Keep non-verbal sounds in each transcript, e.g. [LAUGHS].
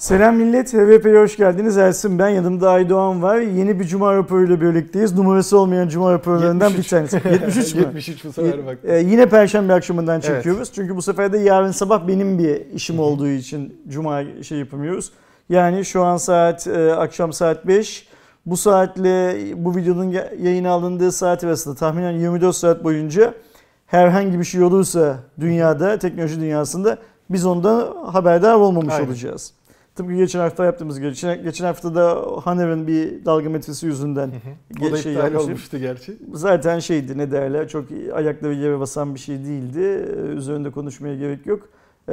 Selam millet, HVP'ye hoş geldiniz. Ersin ben, yanımda Aydoğan var. Yeni bir Cuma raporuyla birlikteyiz. Numarası olmayan Cuma raporlarından bir tanesi. [LAUGHS] 73 mü? 73 bu sefer bak. Ee, yine Perşembe akşamından çekiyoruz. Çünkü bu sefer de yarın sabah benim bir işim olduğu için Cuma şey yapamıyoruz. Yani şu an saat e, akşam saat 5. Bu saatle bu videonun yayın alındığı saat arasında tahminen 24 saat boyunca herhangi bir şey olursa dünyada, teknoloji dünyasında biz ondan haberdar olmamış Aynen. olacağız. Tıpkı geçen hafta yaptığımız gibi. Geçen, geçen hafta da Haner'ın bir dalga metresi yüzünden O da şey iptal olmuştu gerçi. Zaten şeydi ne derler çok ayakları yere basan bir şey değildi. Ee, Üzerinde konuşmaya gerek yok. Ee,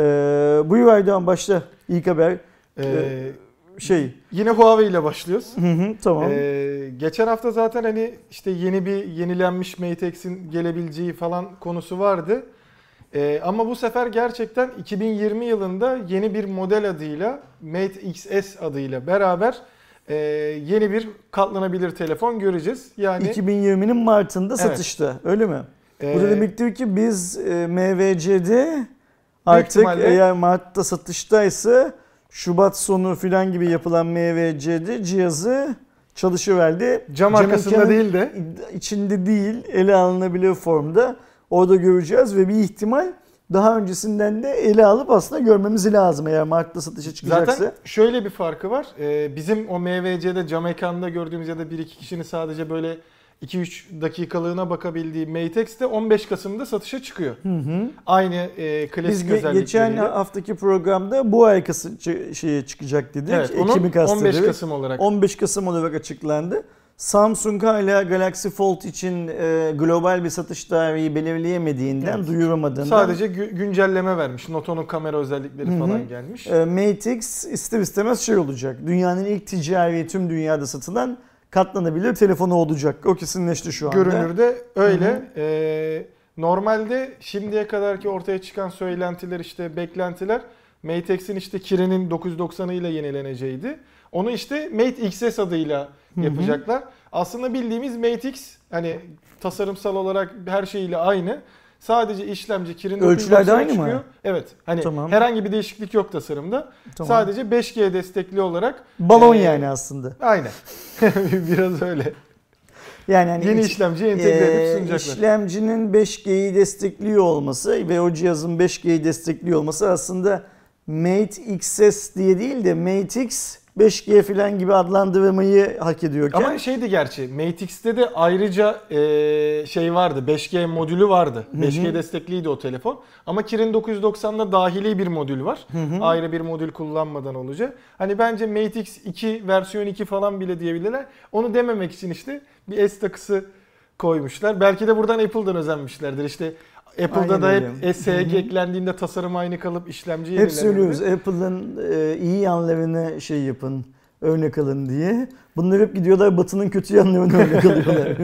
buyur Aydoğan başla. İlk haber. Ee, Şey. yine Huawei ile başlıyoruz. Hı hı, tamam. Ee, geçen hafta zaten hani işte yeni bir yenilenmiş Mate X'in gelebileceği falan konusu vardı. Ee, ama bu sefer gerçekten 2020 yılında yeni bir model adıyla Mate XS adıyla beraber e, yeni bir katlanabilir telefon göreceğiz. Yani 2020'nin Mart'ında Evet. satışta öyle mi? e, Bu da demektir ki biz e, MVC'de artık ihtimalle- eğer Mart'ta satıştaysa Şubat sonu filan gibi yapılan MVC'de cihazı çalışıverdi. cam Cam arkasında değil de içinde değil ele alınabilir formda orada göreceğiz ve bir ihtimal daha öncesinden de ele alıp aslında görmemiz lazım eğer Mart'ta satışa çıkacaksa. Zaten şöyle bir farkı var. Ee, bizim o MVC'de cam ekranında gördüğümüz ya da 1-2 kişinin sadece böyle 2-3 dakikalığına bakabildiği Mate X de 15 Kasım'da satışa çıkıyor. Hı hı. Aynı e, klasik Biz geçen haftaki programda bu ay kası çı- şeye çıkacak dedik. evet, Ekim'i onun 15 kastediyoruz. Kasım olarak. 15 Kasım olarak açıklandı. Samsung hala Galaxy Fold için e, global bir satış tarihi belirleyemediğinden, Evet. duyuramadığından Sadece gü- güncelleme vermiş. Noto'nun kamera özellikleri Hı hı. falan gelmiş. E, Mate X ister istemez şey olacak. Dünyanın ilk ticari tüm dünyada satılan katlanabilir telefonu olacak. O kesinleşti şu anda. Görünürde öyle. Ee, normalde şimdiye kadarki ortaya çıkan söylentiler işte beklentiler Mate X'in işte Kirin'in 990'ı ile yenileneceğiydi. Onu işte Mate XS adıyla hı. yapacaklar. Aslında bildiğimiz Mate X hani tasarımsal olarak her şeyiyle aynı. Sadece işlemci Kirin Ölçüler de 990'a aynı mı? çıkıyor. Evet. Hani Tamam. herhangi bir değişiklik yok tasarımda. Tamam. Sadece 5G destekli olarak Balon Ee, yani aslında. aynen. [LAUGHS] Biraz öyle. Yani hani Yeni iç- işlemciyi entegre Ee, edip sunacaklar. işlemcinin 5G'yi destekliyor olması ve o cihazın 5G'yi destekliyor olması aslında Mate XS diye değil de Mate X 5G falan gibi adlandırmayı hak ediyorken Ama şeydi gerçi Mate X'te de ayrıca e, şey vardı 5G modülü vardı. 5G destekliydi o telefon. Ama Kirin 990'da dahili bir modül var. Ayrı bir modül kullanmadan olacak. Hani bence Mate X 2 versiyon 2 falan bile diyebilirler. Onu dememek için işte bir S takısı koymuşlar. Belki de buradan Apple'dan özenmişlerdir. İşte Apple'da Aynen da öyle. hep SEG eklendiğinde tasarım aynı kalıp işlemci hep söylüyoruz Apple'ın e, iyi yanlarını şey yapın örnek alın diye. Bunlar hep gidiyorlar Batı'nın kötü yanlarını örnek [LAUGHS] alıyorlar.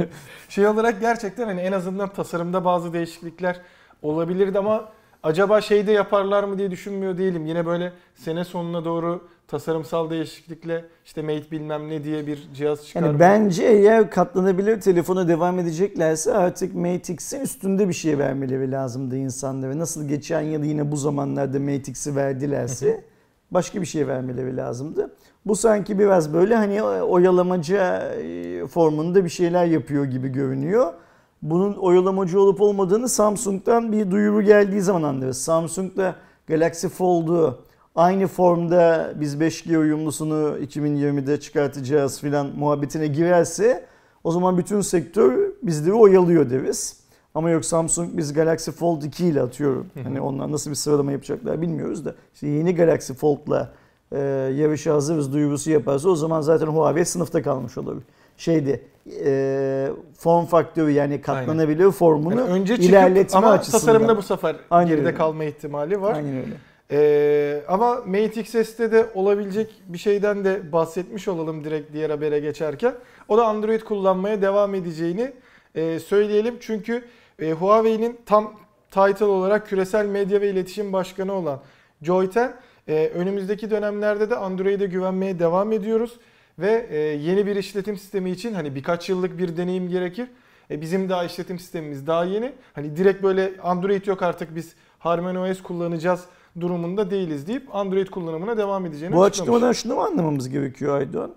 Şey olarak gerçekten hani en azından tasarımda bazı değişiklikler olabilirdi ama acaba şey de yaparlar mı diye düşünmüyor değilim. Yine böyle sene sonuna doğru tasarımsal değişiklikle işte Mate bilmem ne diye bir cihaz çıkar. Yani bence eğer katlanabilir telefona devam edeceklerse artık Mate X'in üstünde bir şey vermeleri lazımdı insanlara. Nasıl geçen yıl yine bu zamanlarda Mate X'i verdilerse [LAUGHS] başka bir şey vermeleri lazımdı. Bu sanki biraz böyle hani oyalamaca e, formunda bir şeyler yapıyor gibi görünüyor. Bunun oyalamacı olup olmadığını Samsung'dan bir duyuru geldiği zaman anlarız. Samsung'da Galaxy Fold'u aynı formda biz 5G uyumlusunu 2020'de çıkartacağız filan muhabbetine girerse o zaman bütün sektör bizleri oyalıyor deriz. Ama yok Samsung biz Galaxy Fold 2 ile atıyorum. Hani onlar nasıl bir sıralama yapacaklar bilmiyoruz da. İşte yeni Galaxy Fold'la e, yarışa hazırız duyurusu yaparsa o zaman zaten Huawei sınıfta kalmış olabilir. Şeydi e, form faktörü yani katlanabilir formunu Yani önce çıkıp ilerletme ama açısından. tasarımda bu sefer Aynen geride öyle. kalma ihtimali var. Aynen öyle. Ee, ama Mate XS'te de olabilecek bir şeyden de bahsetmiş olalım direkt diğer habere geçerken. O da Android kullanmaya devam edeceğini e, söyleyelim. Çünkü e, Huawei'nin tam title olarak küresel medya ve iletişim başkanı olan Joy Ten e, önümüzdeki dönemlerde de Android'e güvenmeye devam ediyoruz. Ve e, yeni bir işletim sistemi için hani birkaç yıllık bir deneyim gerekir. E, bizim daha işletim sistemimiz daha yeni. Hani direkt böyle Android yok artık biz HarmonyOS kullanacağız durumunda değiliz deyip Android kullanımına devam edeceğini Bu açıklamış. açıklamadan şunu mu anlamamız gerekiyor Aydoğan?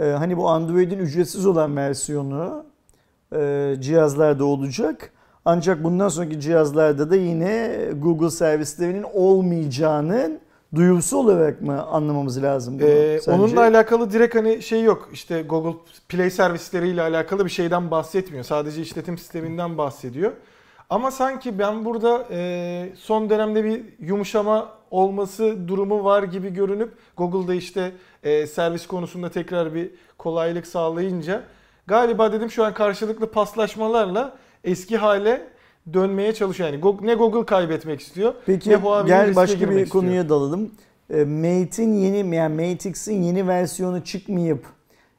Ee, hani bu Android'in ücretsiz olan versiyonu e, cihazlarda olacak. Ancak bundan sonraki cihazlarda da yine Google servislerinin olmayacağının duyurusu olarak mı anlamamız lazım bunu? Ee, sence? onunla alakalı direkt hani şey yok. İşte Google Play servisleriyle alakalı bir şeyden bahsetmiyor. Sadece işletim sisteminden bahsediyor. Ama sanki ben burada e, son dönemde bir yumuşama olması durumu var gibi görünüp Google'da işte e, servis konusunda tekrar bir kolaylık sağlayınca galiba dedim şu an karşılıklı paslaşmalarla eski hale dönmeye çalışıyor. Yani Go- ne Google kaybetmek istiyor Peki ne Huawei'nin gel başka bir istiyor. konuya dalalım. E, Mate'in yeni yani Mate X'in yeni versiyonu çıkmayıp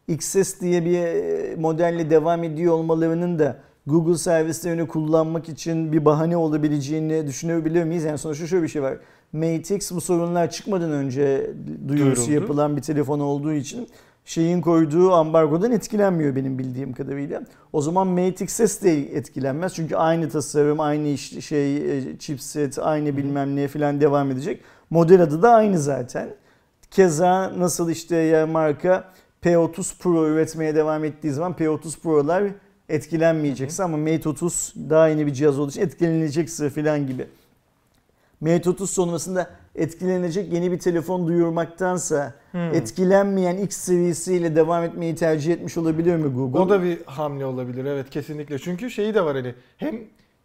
XS diye bir e, modelle devam ediyor olmalarının da Google servislerini kullanmak için bir bahane olabileceğini düşünebiliyor muyuz? Yani sonuçta şöyle bir şey var. Mate X bu sorunlar çıkmadan önce duyurusu Duyuruldu. yapılan bir telefon olduğu için şeyin koyduğu ambargodan etkilenmiyor benim bildiğim kadarıyla. O zaman Mate XS de etkilenmez. Çünkü aynı tasarım, aynı şey, e, chipset, aynı bilmem ne falan devam edecek. Model adı da aynı zaten. Keza nasıl işte ya marka P30 Pro üretmeye devam ettiği zaman P30 Pro'lar etkilenmeyecekse ama Mate 30 daha yeni bir cihaz olduğu için etkilenecekse falan gibi. Mate 30 sonrasında etkilenecek yeni bir telefon duyurmaktansa Hmm. etkilenmeyen X serisiyle devam etmeyi tercih etmiş olabilir mi Google? O da bir hamle olabilir evet kesinlikle. Çünkü şeyi de var hani hem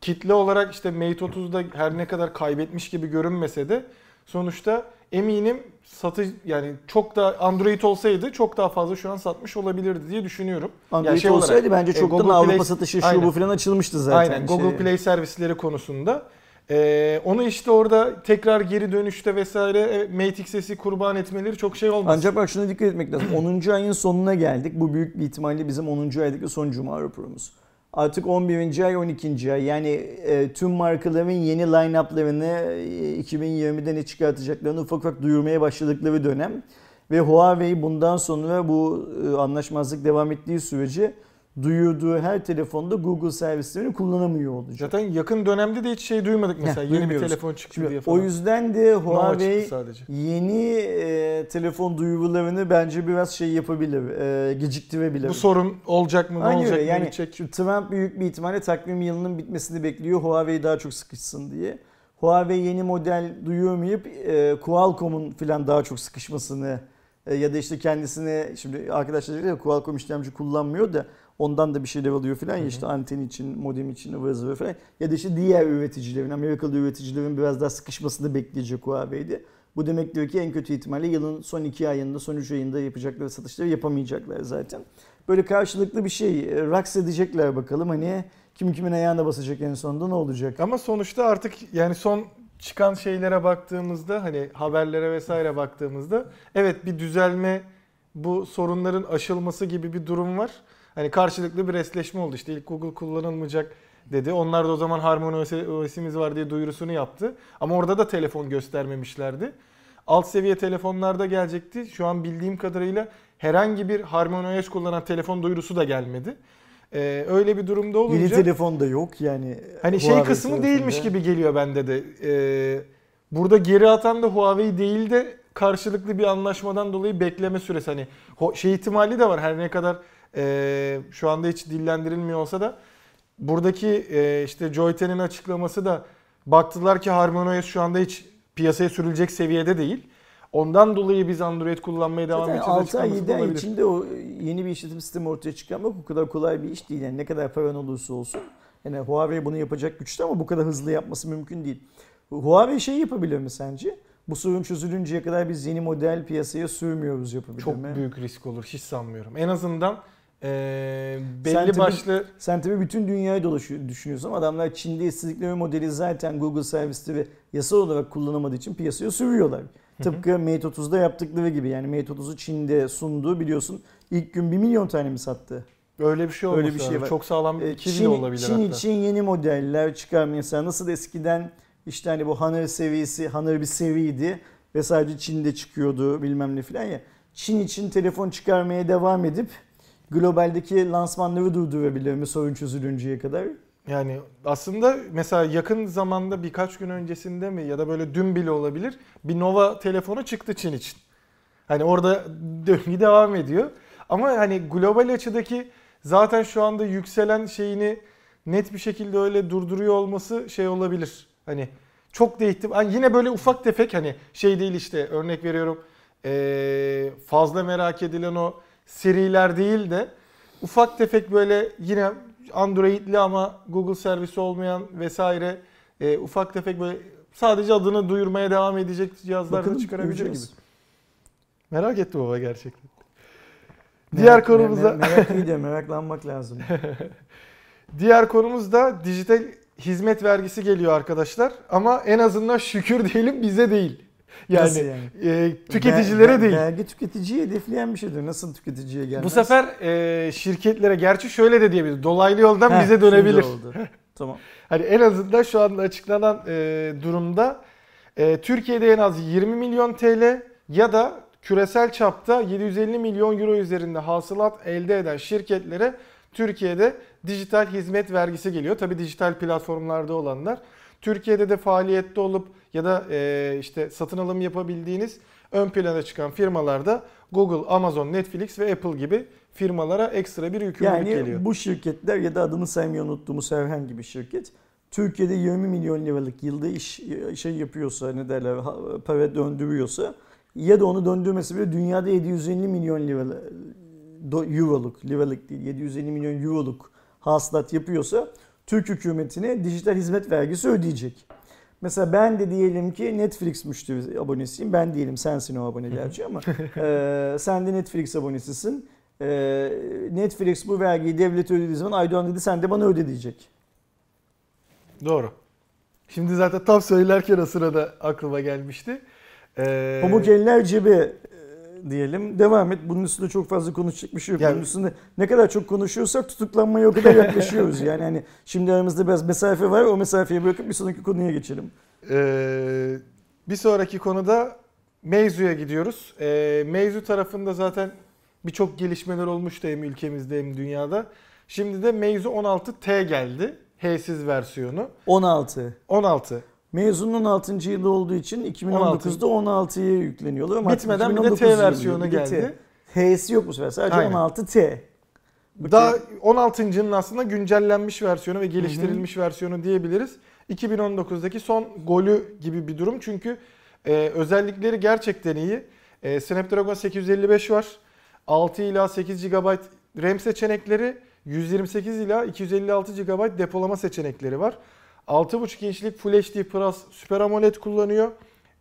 kitle olarak işte Mate 30'da her ne kadar kaybetmiş gibi görünmese de sonuçta eminim satış yani çok da Android olsaydı çok daha fazla şu an satmış olabilirdi diye düşünüyorum. Android Yani şey olarak, olsaydı bence e, çoktan Google Avrupa Play- satışı şu bu falan açılmıştı zaten. Aynen Google Şey- Play servisleri konusunda. Ee, onu işte orada tekrar geri dönüşte vesaire e, Mate XS'i kurban etmeleri çok şey olmaz. Ancak bak şuna dikkat etmek lazım. [CLEARS THROAT] 10. ayın sonuna geldik. Bu büyük bir ihtimalle bizim 10. aydaki son Cuma raporumuz. Artık 11. ay 12. ay yani e, tüm markaların yeni line-up'larını e, 2020'de ne çıkartacaklarını ufak ufak duyurmaya başladıkları dönem. Ve Huawei bundan sonra bu e, anlaşmazlık devam ettiği sürece duyurduğu her telefonda Google servislerini kullanamıyor olacak. Zaten yakın dönemde de hiç şey duymadık mesela. Yeni bir telefon çıktı Şimdi diye falan. o yüzden de Huawei yeni e, telefon duyurularını bence biraz şey yapabilir, e, geciktirebilir. Bu sorun olacak mı? Ne Aynı olacak yani bitecek? Trump büyük bir ihtimalle takvim yılının bitmesini bekliyor Huawei daha çok sıkışsın diye. Huawei yeni model duyurmayıp e, Qualcomm'un falan daha çok sıkışmasını e, ya da işte kendisine şimdi arkadaşlar diyor ya Qualcomm işlemci kullanmıyor da ondan da bir şeyler alıyor falan ya işte anten için, modem için ıvır falan. Ya da işte diğer üreticilerin, Amerikalı üreticilerin biraz daha sıkışmasını bekleyecek Huawei'de. Bu demek diyor ki en kötü ihtimalle yılın son iki ayında, son üç ayında yapacakları satışları yapamayacaklar zaten. Böyle karşılıklı bir şey, e, raks edecekler bakalım hani kim kimin ayağına basacak en sonunda ne olacak? Ama sonuçta artık yani son çıkan şeylere baktığımızda hani haberlere vesaire baktığımızda evet bir düzelme bu sorunların aşılması gibi bir durum var. Hani karşılıklı bir resleşme oldu. İşte ilk Google kullanılmayacak dedi. Onlar da o zaman Harmony OS'imiz var diye duyurusunu yaptı. Ama orada da telefon göstermemişlerdi. Alt seviye telefonlarda gelecekti. Şu an bildiğim kadarıyla herhangi bir Harmony OS kullanan telefon duyurusu da gelmedi. Ee, öyle bir durumda olunca... Yeni telefon da yok yani. Hani şey Huawei kısmı tarafında. değilmiş gibi geliyor bende de. Ee, burada geri atan da Huawei değil de karşılıklı bir anlaşmadan dolayı bekleme süresi. Hani şey ihtimali de var her ne kadar e, şu anda hiç dillendirilmiyor olsa da buradaki e, işte Joyten'in açıklaması da baktılar ki Harmony OS şu anda hiç piyasaya sürülecek seviyede değil. Ondan dolayı biz Android kullanmaya devam edeceğiz 6 ay açıklaması 7 da ay içinde o yeni bir işletim sistemi ortaya çıkarmak o kadar kolay bir iş değil. Yani ne kadar paran olursa olsun. Yani Huawei bunu yapacak güçte ama bu kadar hızlı yapması mümkün değil. Huawei şey yapabilir mi sence? Bu sorun çözülünceye kadar biz yeni model piyasaya sürmüyoruz yapabilir Çok mi? büyük risk olur hiç sanmıyorum. En azından e, belli Sen tabii- başlı Sen tabii bütün dünyayı dolaşıyor, düşünüyorsun ama adamlar Çin'de istedikleri modeli zaten Google servisleri yasal olarak kullanamadığı için piyasaya sürüyorlar. Tıpkı Mate 30'da yaptıkları gibi yani Mate 30'u Çin'de sunduğu biliyorsun ilk gün 1 milyon tane mi sattı? Öyle bir şey Öyle olması bir şey var. Çok sağlam Ee, iki bile Çin, olabilir Çin hatta. için yeni modeller çıkarmaya mesela nasıl eskiden işte hani bu Honor seviyesi Honor bir seviydi ve sadece Çin'de çıkıyordu bilmem ne filan ya. Çin için telefon çıkarmaya devam edip globaldeki lansmanları durdurabilir mi sorun çözülünceye kadar? Yani aslında mesela yakın zamanda birkaç gün öncesinde mi ya da böyle dün bile olabilir bir Nova telefonu çıktı Çin için. Hani orada [LAUGHS] döngü devam ediyor. Ama hani global açıdaki zaten şu anda yükselen şeyini net bir şekilde öyle durduruyor olması şey olabilir. Hani çok da ihtim hani yine böyle ufak tefek hani şey değil işte örnek veriyorum ee, fazla merak edilen o seriler değil de ufak tefek böyle yine Android'li ama Google servisi olmayan vesaire e, ufak tefek böyle sadece adını duyurmaya devam edecek cihazlar da Bakalım, çıkarabilir gibi. Merak ettim baba gerçekten. Merak- Diğer konumuza me- merak iyi de meraklanmak lazım. [LAUGHS] diğer konumuz da dijital hizmet vergisi geliyor arkadaşlar. Ama en azından şükür diyelim bize değil. Yani, Nasıl yani? e, tüketicilere Ver- değil. Vergi tüketiciyi hedefleyen bir şeydir. Nasıl tüketiciye gelmez? Bu sefer e, şirketlere gerçi şöyle de diyebiliriz. Dolaylı yoldan Heh, bize dönebilir. oldu. [LAUGHS] tamam. Hani en azından şu anda açıklanan e, durumda e, Türkiye'de en az 20 milyon TL ya da küresel çapta 750 milyon euro üzerinde hasılat elde eden şirketlere Türkiye'de dijital hizmet vergisi geliyor. Tabi dijital platformlarda olanlar. Türkiye'de de faaliyette olup ya da e, işte satın alım yapabildiğiniz ön plana çıkan firmalarda Google, Amazon, Netflix ve Apple gibi firmalara ekstra bir yükümlülük Yani geliyor. bu şirketler ya da adını saymayı unuttuğumuz herhangi bir şirket Türkiye'de 20 milyon liralık yılda iş şey yapıyorsa ne derler para döndürüyorsa ya da onu döndürmesi bile dünyada 750 milyon liralık euroluk liralık değil 750 milyon euroluk hasılat yapıyorsa Türk hükümetine dijital hizmet vergisi ödeyecek. Mesela ben de diyelim ki Netflix müşteri abonesiyim. Ben diyelim sensin o abone gerçi ama e, sen de Netflix abonesisin. E, Netflix bu vergiyi devlete ödediği zaman Aydoğan dedi sen de bana öde diyecek. Doğru. Şimdi zaten tam söylerken o sırada aklıma gelmişti. Ee, Pamuk eller e, diyelim. Devam et. Bunun üstünde çok fazla konuşacak bir şey yok. Yani- Bunun üstünde ne kadar çok konuşuyorsak tutuklanmaya o kadar [LAUGHS] yaklaşıyoruz. yani hani şimdi aramızda biraz mesafe var. O mesafeyi bırakıp bir sonraki konuya geçelim. Ee, bir sonraki konuda Meizu'ya gidiyoruz. Ee, Meizu tarafında zaten birçok gelişmeler olmuştu hem ülkemizde hem dünyada. Şimdi de Meizu 16T geldi. H'siz versiyonu. 16. 16. Mezunun 16. yılı olduğu için 2019'da 16'ya yükleniyorlar ama Bitmeden bir de 2019 T versiyonu geldi. H'si yok bu sefer. Sadece Aynen. 16T. Daha 16.'nın aslında güncellenmiş versiyonu ve geliştirilmiş versiyonu diyebiliriz. 2019'daki son golü gibi bir durum çünkü e, özellikleri gerçekten iyi. E, Snapdragon 855 var. 6 ila 8 GB RAM seçenekleri, 128 ila 256 GB depolama seçenekleri var. 6.5 inçlik Full HD Plus Super AMOLED kullanıyor.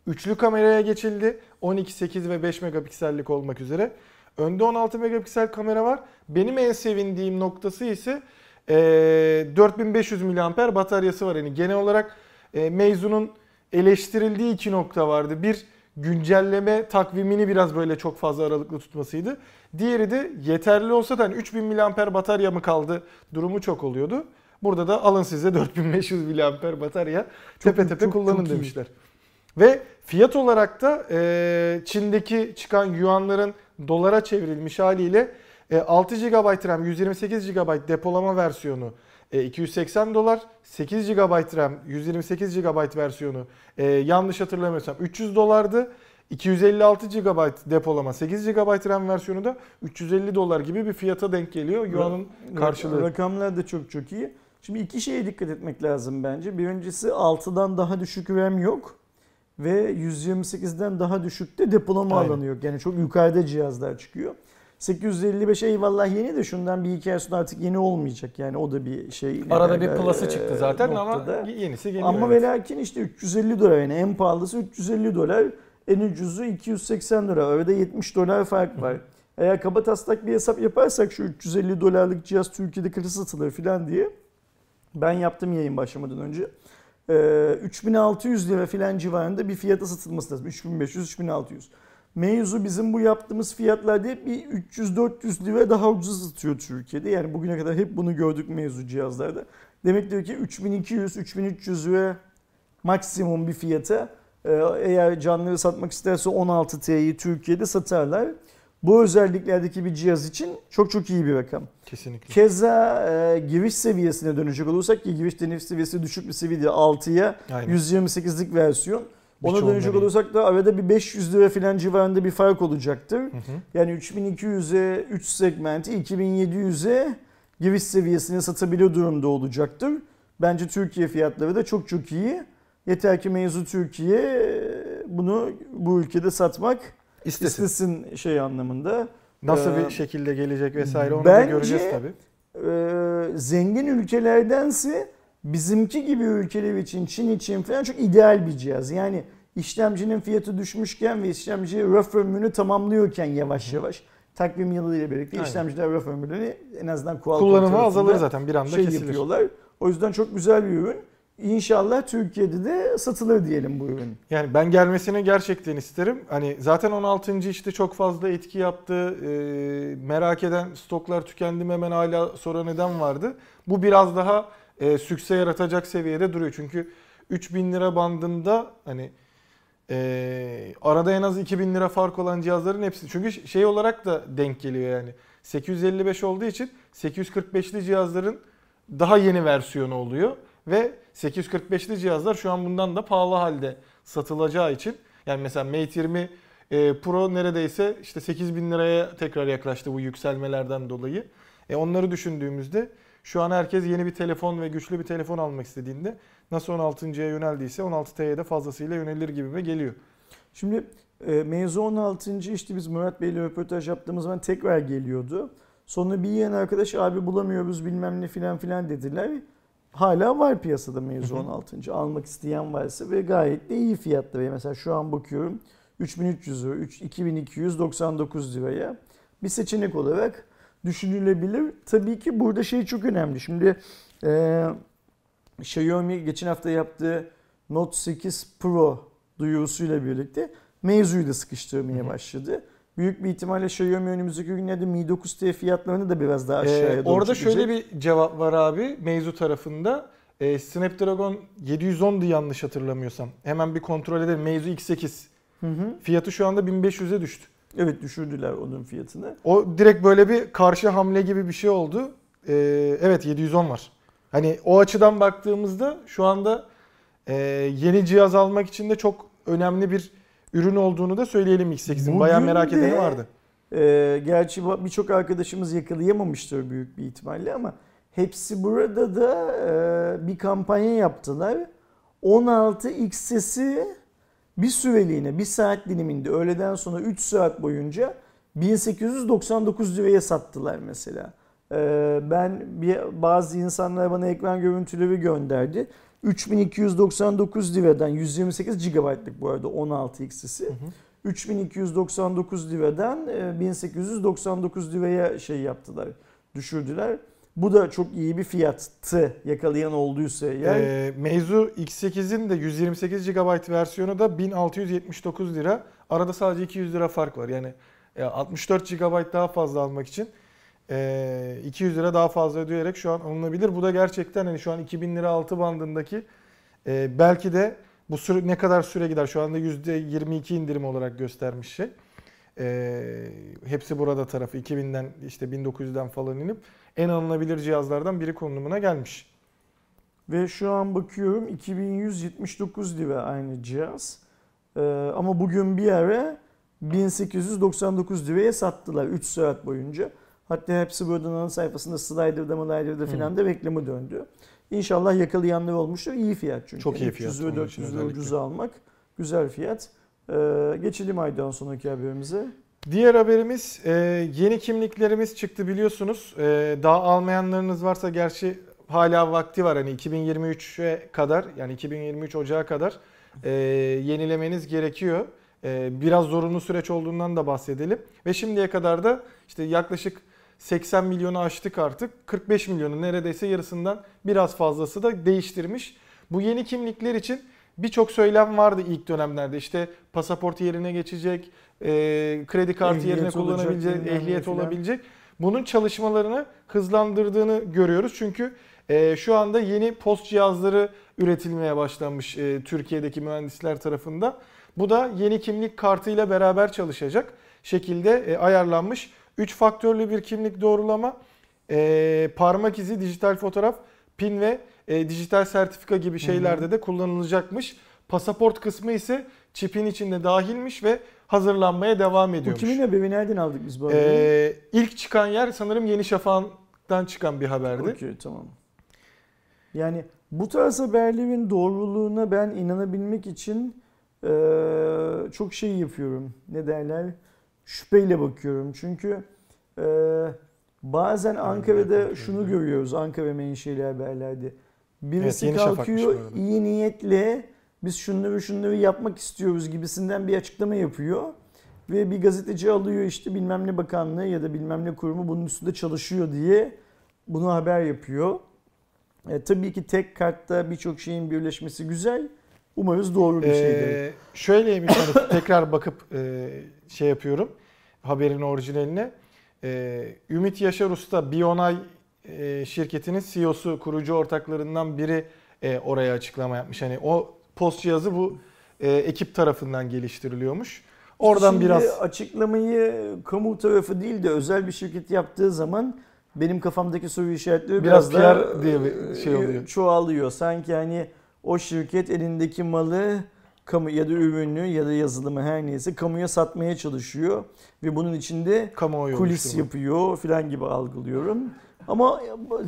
Üçlü kameraya geçildi. 12, 8 ve 5 megapiksellik olmak üzere. Önde 16 megapiksel kamera var. Benim en sevindiğim noktası ise e, 4500 mAh bataryası var. Yani genel olarak e, Meizu'nun eleştirildiği iki nokta vardı. Bir güncelleme takvimini biraz böyle çok fazla aralıklı tutmasıydı. Diğeri de yeterli olsa da hani 3000 mAh batarya mı kaldı durumu çok oluyordu. Burada da alın size 4500 mAh batarya tepe tepe çok- kullanın çok iyi. demişler. Ve fiyat olarak da e, Çin'deki çıkan yuanların dolara çevrilmiş haliyle e, 6 GB RAM 128 GB depolama versiyonu e, 280 dolar, 8 GB RAM 128 GB versiyonu e, yanlış hatırlamıyorsam 300 dolardı. 256 GB depolama 8 GB RAM versiyonu da 350 dolar gibi bir fiyata denk geliyor. Yuan'ın karşılığı. Rakamlar da çok çok iyi. Şimdi iki şeye dikkat etmek lazım bence. Birincisi 6'dan daha düşük RAM yok. Ve 128'den daha düşük de depolama Aynen. alanı yok. Yani çok yukarıda cihazlar çıkıyor. 855 eyvallah yeni de şundan bir iki ay sonra artık yeni olmayacak. Yani o da bir şey. Arada bir derler, plus'ı çıktı e, zaten noktada. ama yenisi geliyor. Ama evet. ve lakin işte 350 dolar yani en pahalısı 350 dolar, en ucuzu 280 dolar. Arada 70 dolar fark var. Eğer kaba taslak bir hesap yaparsak şu 350 dolarlık cihaz Türkiye'de kaça satılır falan diye ben yaptım yayın başlamadan önce. Ee, 3600 lira filan civarında bir fiyata satılması lazım. 3500-3600. Mevzu bizim bu yaptığımız fiyatlar değil bir 300-400 lira daha ucuz satıyor Türkiye'de. Yani bugüne kadar hep bunu gördük mevzu cihazlarda. Demek diyor ki 3200-3300 lira maksimum bir fiyata e, eğer canları satmak isterse 16T'yi Türkiye'de satarlar. Bu özelliklerdeki bir cihaz için çok çok iyi bir rakam. Kesinlikle. Keza e, giriş seviyesine dönecek olursak ki giriş denif seviyesi düşük bir seviyede 6'ya Aynen. 128'lik versiyon. Ona Birçoğundan dönecek iyi. olursak da arada bir 500 lira falan civarında bir fark olacaktır. Hı hı. Yani 3200'e 3 segmenti 2700'e giriş seviyesine satabilir durumda olacaktır. Bence Türkiye fiyatları da çok çok iyi. Yeter ki mevzu Türkiye bunu bu ülkede satmak İstesin. istesin şey anlamında. Nasıl Ee, bir şekilde gelecek vesaire onu bence- da göreceğiz tabii. Ee, zengin ülkelerdense bizimki gibi ülkeler için Çin için falan çok ideal bir cihaz. Yani işlemcinin fiyatı düşmüşken ve işlemci raf ömrünü tamamlıyorken yavaş yavaş takvim yılıyla birlikte Aynen. işlemciler raf ömrünü en azından Qualcomm Kullanımı azalır zaten bir anda şey kesilir. yapıyorlar. O yüzden çok güzel bir ürün. İnşallah Türkiye'de de satılır diyelim bu ürün. Yani ben gelmesini gerçekten isterim. Hani zaten 16. işte çok fazla etki yaptı. Ee, merak eden stoklar tükendi mi hemen hala soran neden vardı. Bu biraz daha e, sükse yaratacak seviyede duruyor. Çünkü 3000 lira bandında hani e, arada en az 2000 lira fark olan cihazların hepsi. Çünkü şey olarak da denk geliyor yani. 855 olduğu için 845'li cihazların daha yeni versiyonu oluyor. Ve 845'li cihazlar şu an bundan da pahalı halde satılacağı için. Yani mesela Mate 20 e, Pro neredeyse işte 8000 liraya tekrar yaklaştı bu yükselmelerden dolayı. E onları düşündüğümüzde şu an herkes yeni bir telefon ve güçlü bir telefon almak istediğinde nasıl 16.ya yöneldiyse 16T'ye de fazlasıyla yönelir gibime geliyor. Şimdi e, mevzu 16. işte biz Murat Bey'le röportaj yaptığımız zaman tekrar geliyordu. Sonra bir yiyen arkadaş abi bulamıyoruz bilmem ne filan filan dediler. Hala var piyasada mevzu Hı hı. 16. Almak isteyen varsa ve gayet de iyi fiyatları. Mesela şu an bakıyorum 3300 lira, 3 - 2299 liraya bir seçenek olarak düşünülebilir. Tabii ki burada şey çok önemli. Şimdi e, Xiaomi geçen hafta yaptığı Note 8 Pro duyurusuyla birlikte mevzuyu da sıkıştırmaya Hı hı. Büyük bir ihtimalle Xiaomi önümüzdeki günlerde Mi 9T fiyatlarını da biraz daha aşağıya Ee, doğru orada çekecek. şöyle bir cevap var abi mevzu tarafında. Ee, Snapdragon 710'du yanlış hatırlamıyorsam. Hemen bir kontrol edelim. Mevzu X8. Hı hı. Fiyatı şu anda 1500'e düştü. Evet düşürdüler onun fiyatını. O direkt böyle bir karşı hamle gibi bir şey oldu. Ee, evet 710 var. Hani o açıdan baktığımızda şu anda e, yeni cihaz almak için de çok önemli bir ürün olduğunu da söyleyelim X8'in. Bayağı merak de- edeni vardı. Ee, gerçi birçok arkadaşımız yakalayamamıştır büyük bir ihtimalle ama hepsi burada da e, bir kampanya yaptılar. 16 XS'i bir süreliğine, bir saat diliminde öğleden sonra 3 saat boyunca 1899 liraya sattılar mesela. Ee, ben bir, bazı insanlar bana ekran görüntüleri gönderdi. 3299 liradan 128 GB'lık bu arada 16 XS'i. Hı hı. 3299 liradan e, 1899 liraya şey yaptılar, düşürdüler. Bu da çok iyi bir fiyattı yakalayan olduysa yani. Ee, mevzu X8'in de 128 GB versiyonu da 1679 lira. Arada sadece 200 lira fark var. Yani e, 64 GB daha fazla almak için e, 200 lira daha fazla ödeyerek şu an alınabilir. Bu da gerçekten hani şu an 2000 lira altı bandındaki e, belki de bu süre ne kadar süre gider? Şu anda %22 indirim olarak göstermiş şey. E, hepsi burada tarafı 2000'den işte 1900'den falan inip en alınabilir cihazlardan biri konumuna gelmiş. Ve şu an bakıyorum 2179 lira aynı cihaz. Ee, ama bugün bir ara 1899 liraya sattılar 3 saat boyunca. Hatta hepsi buradan ana sayfasında Slider'da Slider'da falan da reklamı döndü. İnşallah yakalayanlar olmuştur. İyi fiyat çünkü. Çok iyi fiyat 300 lira onun için 400 lira ucuza almak güzel fiyat. Ee, geçelim aydan sonraki haberimize. Diğer haberimiz e, yeni kimliklerimiz çıktı biliyorsunuz. E, daha almayanlarınız varsa gerçi hala vakti var. Hani 2023'e kadar yani 2023 Ocağı kadar e, yenilemeniz gerekiyor. E, biraz zorunlu süreç olduğundan da bahsedelim. Ve şimdiye kadar da işte yaklaşık 80 milyonu aştık artık. 45 milyonu neredeyse yarısından biraz fazlası da değiştirmiş. Bu yeni kimlikler için birçok söylem vardı ilk dönemlerde. İşte pasaport yerine geçecek, e, kredi kartı Ehliyet yerine kullanabilecek, ehliyet filan. olabilecek. Bunun çalışmalarını hızlandırdığını görüyoruz. Çünkü e, şu anda yeni post cihazları üretilmeye başlanmış e, Türkiye'deki mühendisler tarafından. Bu da yeni kimlik kartıyla beraber çalışacak şekilde e, ayarlanmış. 3 faktörlü bir kimlik doğrulama, e, parmak izi, dijital fotoğraf, pin ve e, dijital sertifika gibi şeylerde de kullanılacakmış. Pasaport kısmı ise çipin içinde dahilmiş ve hazırlanmaya devam Bu ediyormuş. kimin haberi? Nereden aldık biz bu haberi? Ee, ilk çıkan yer sanırım Yeni Şafak'tan çıkan bir haberdi. Okey tamam. Yani bu tarz haberlerin doğruluğuna ben inanabilmek için eee, çok şey yapıyorum. Ne derler? Şüpheyle bakıyorum. Çünkü eee, bazen Ankara'da şunu görüyoruz. Ankara menşeli haberlerde. Birisi Şafak'mış kalkıyor arada. iyi niyetle biz şunları şunları yapmak istiyoruz gibisinden bir açıklama yapıyor. Ve bir gazeteci alıyor işte bilmem ne bakanlığı ya da bilmem ne kurumu bunun üstünde çalışıyor diye bunu haber yapıyor. E, tabii ki tek kartta birçok şeyin birleşmesi güzel. Umarız doğru bir şeydir. Ee, şöyleymiş hani tekrar bakıp e, şey yapıyorum haberin orijinaline. Ee, Ümit Yaşar Usta Bionay e, şirketinin CEO'su kurucu ortaklarından biri e, oraya açıklama yapmış. Hani o post cihazı bu e, ekip tarafından geliştiriliyormuş. Oradan Şimdi biraz açıklamayı kamu tarafı değil de özel bir şirket yaptığı zaman benim kafamdaki soru işaretleri Biraz biraz, daha diye bir şey e, oluyor. çoğalıyor. Sanki hani o şirket elindeki malı kamu ya da ürünü ya da yazılımı her neyse kamuya satmaya çalışıyor ve bunun içinde kamuoyu kulis oluşturma. yapıyor falan gibi algılıyorum. Ama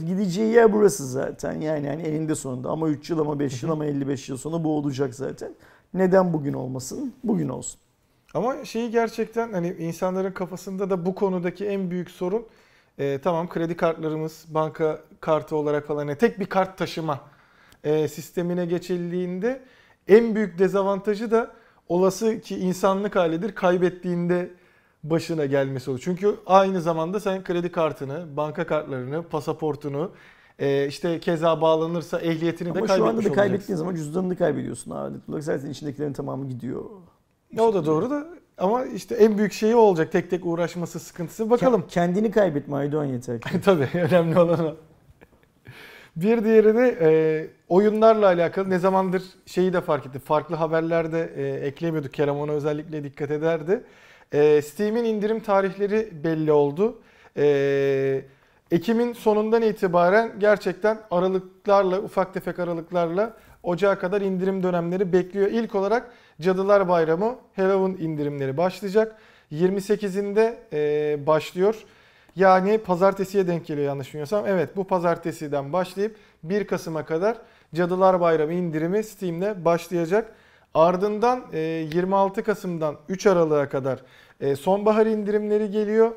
gideceği yer burası zaten. Yani yani elinde sonunda ama 3 yıl ama 5 yıl ama 55 yıl sonra bu olacak zaten. Neden bugün olmasın? Bugün olsun. Ama şeyi gerçekten hani insanların kafasında da bu konudaki en büyük sorun e, tamam kredi kartlarımız banka kartı olarak falan hani tek bir kart taşıma e, sistemine geçildiğinde en büyük dezavantajı da olası ki insanlık halidir kaybettiğinde başına gelmesi olur. Çünkü aynı zamanda sen kredi kartını, banka kartlarını, pasaportunu e, işte keza bağlanırsa ehliyetini de Ama kaybetmiş şu anda da olacaksın. kaybettiğin zaman cüzdanını kaybediyorsun ağırlıklı olarak. Zaten içindekilerin tamamı gidiyor. O da doğru da ama işte en büyük şeyi olacak tek tek uğraşması sıkıntısı. Bakalım. Ke- Kendini kaybetme Aydoğan yeter ki. [LAUGHS] Tabii önemli olan o. Bir diğeri de e, oyunlarla alakalı ne zamandır şeyi de fark etti. Farklı haberlerde e, eklemiyorduk. Kerem ona özellikle dikkat ederdi. E, Steam'in indirim tarihleri belli oldu. E, Ekim'in sonundan itibaren gerçekten aralıklarla, ufak tefek aralıklarla Ocağa kadar indirim dönemleri bekliyor. İlk olarak Cadılar Bayramı Halloween indirimleri başlayacak. 28'inde e, başlıyor. Yani pazartesiye denk geliyor yanlış bilmiyorsam. Evet bu pazartesiden başlayıp 1 Kasım'a kadar Cadılar Bayramı indirimi Steam'de başlayacak. Ardından e, 26 Kasım'dan 3 Aralık'a kadar e, sonbahar indirimleri geliyor.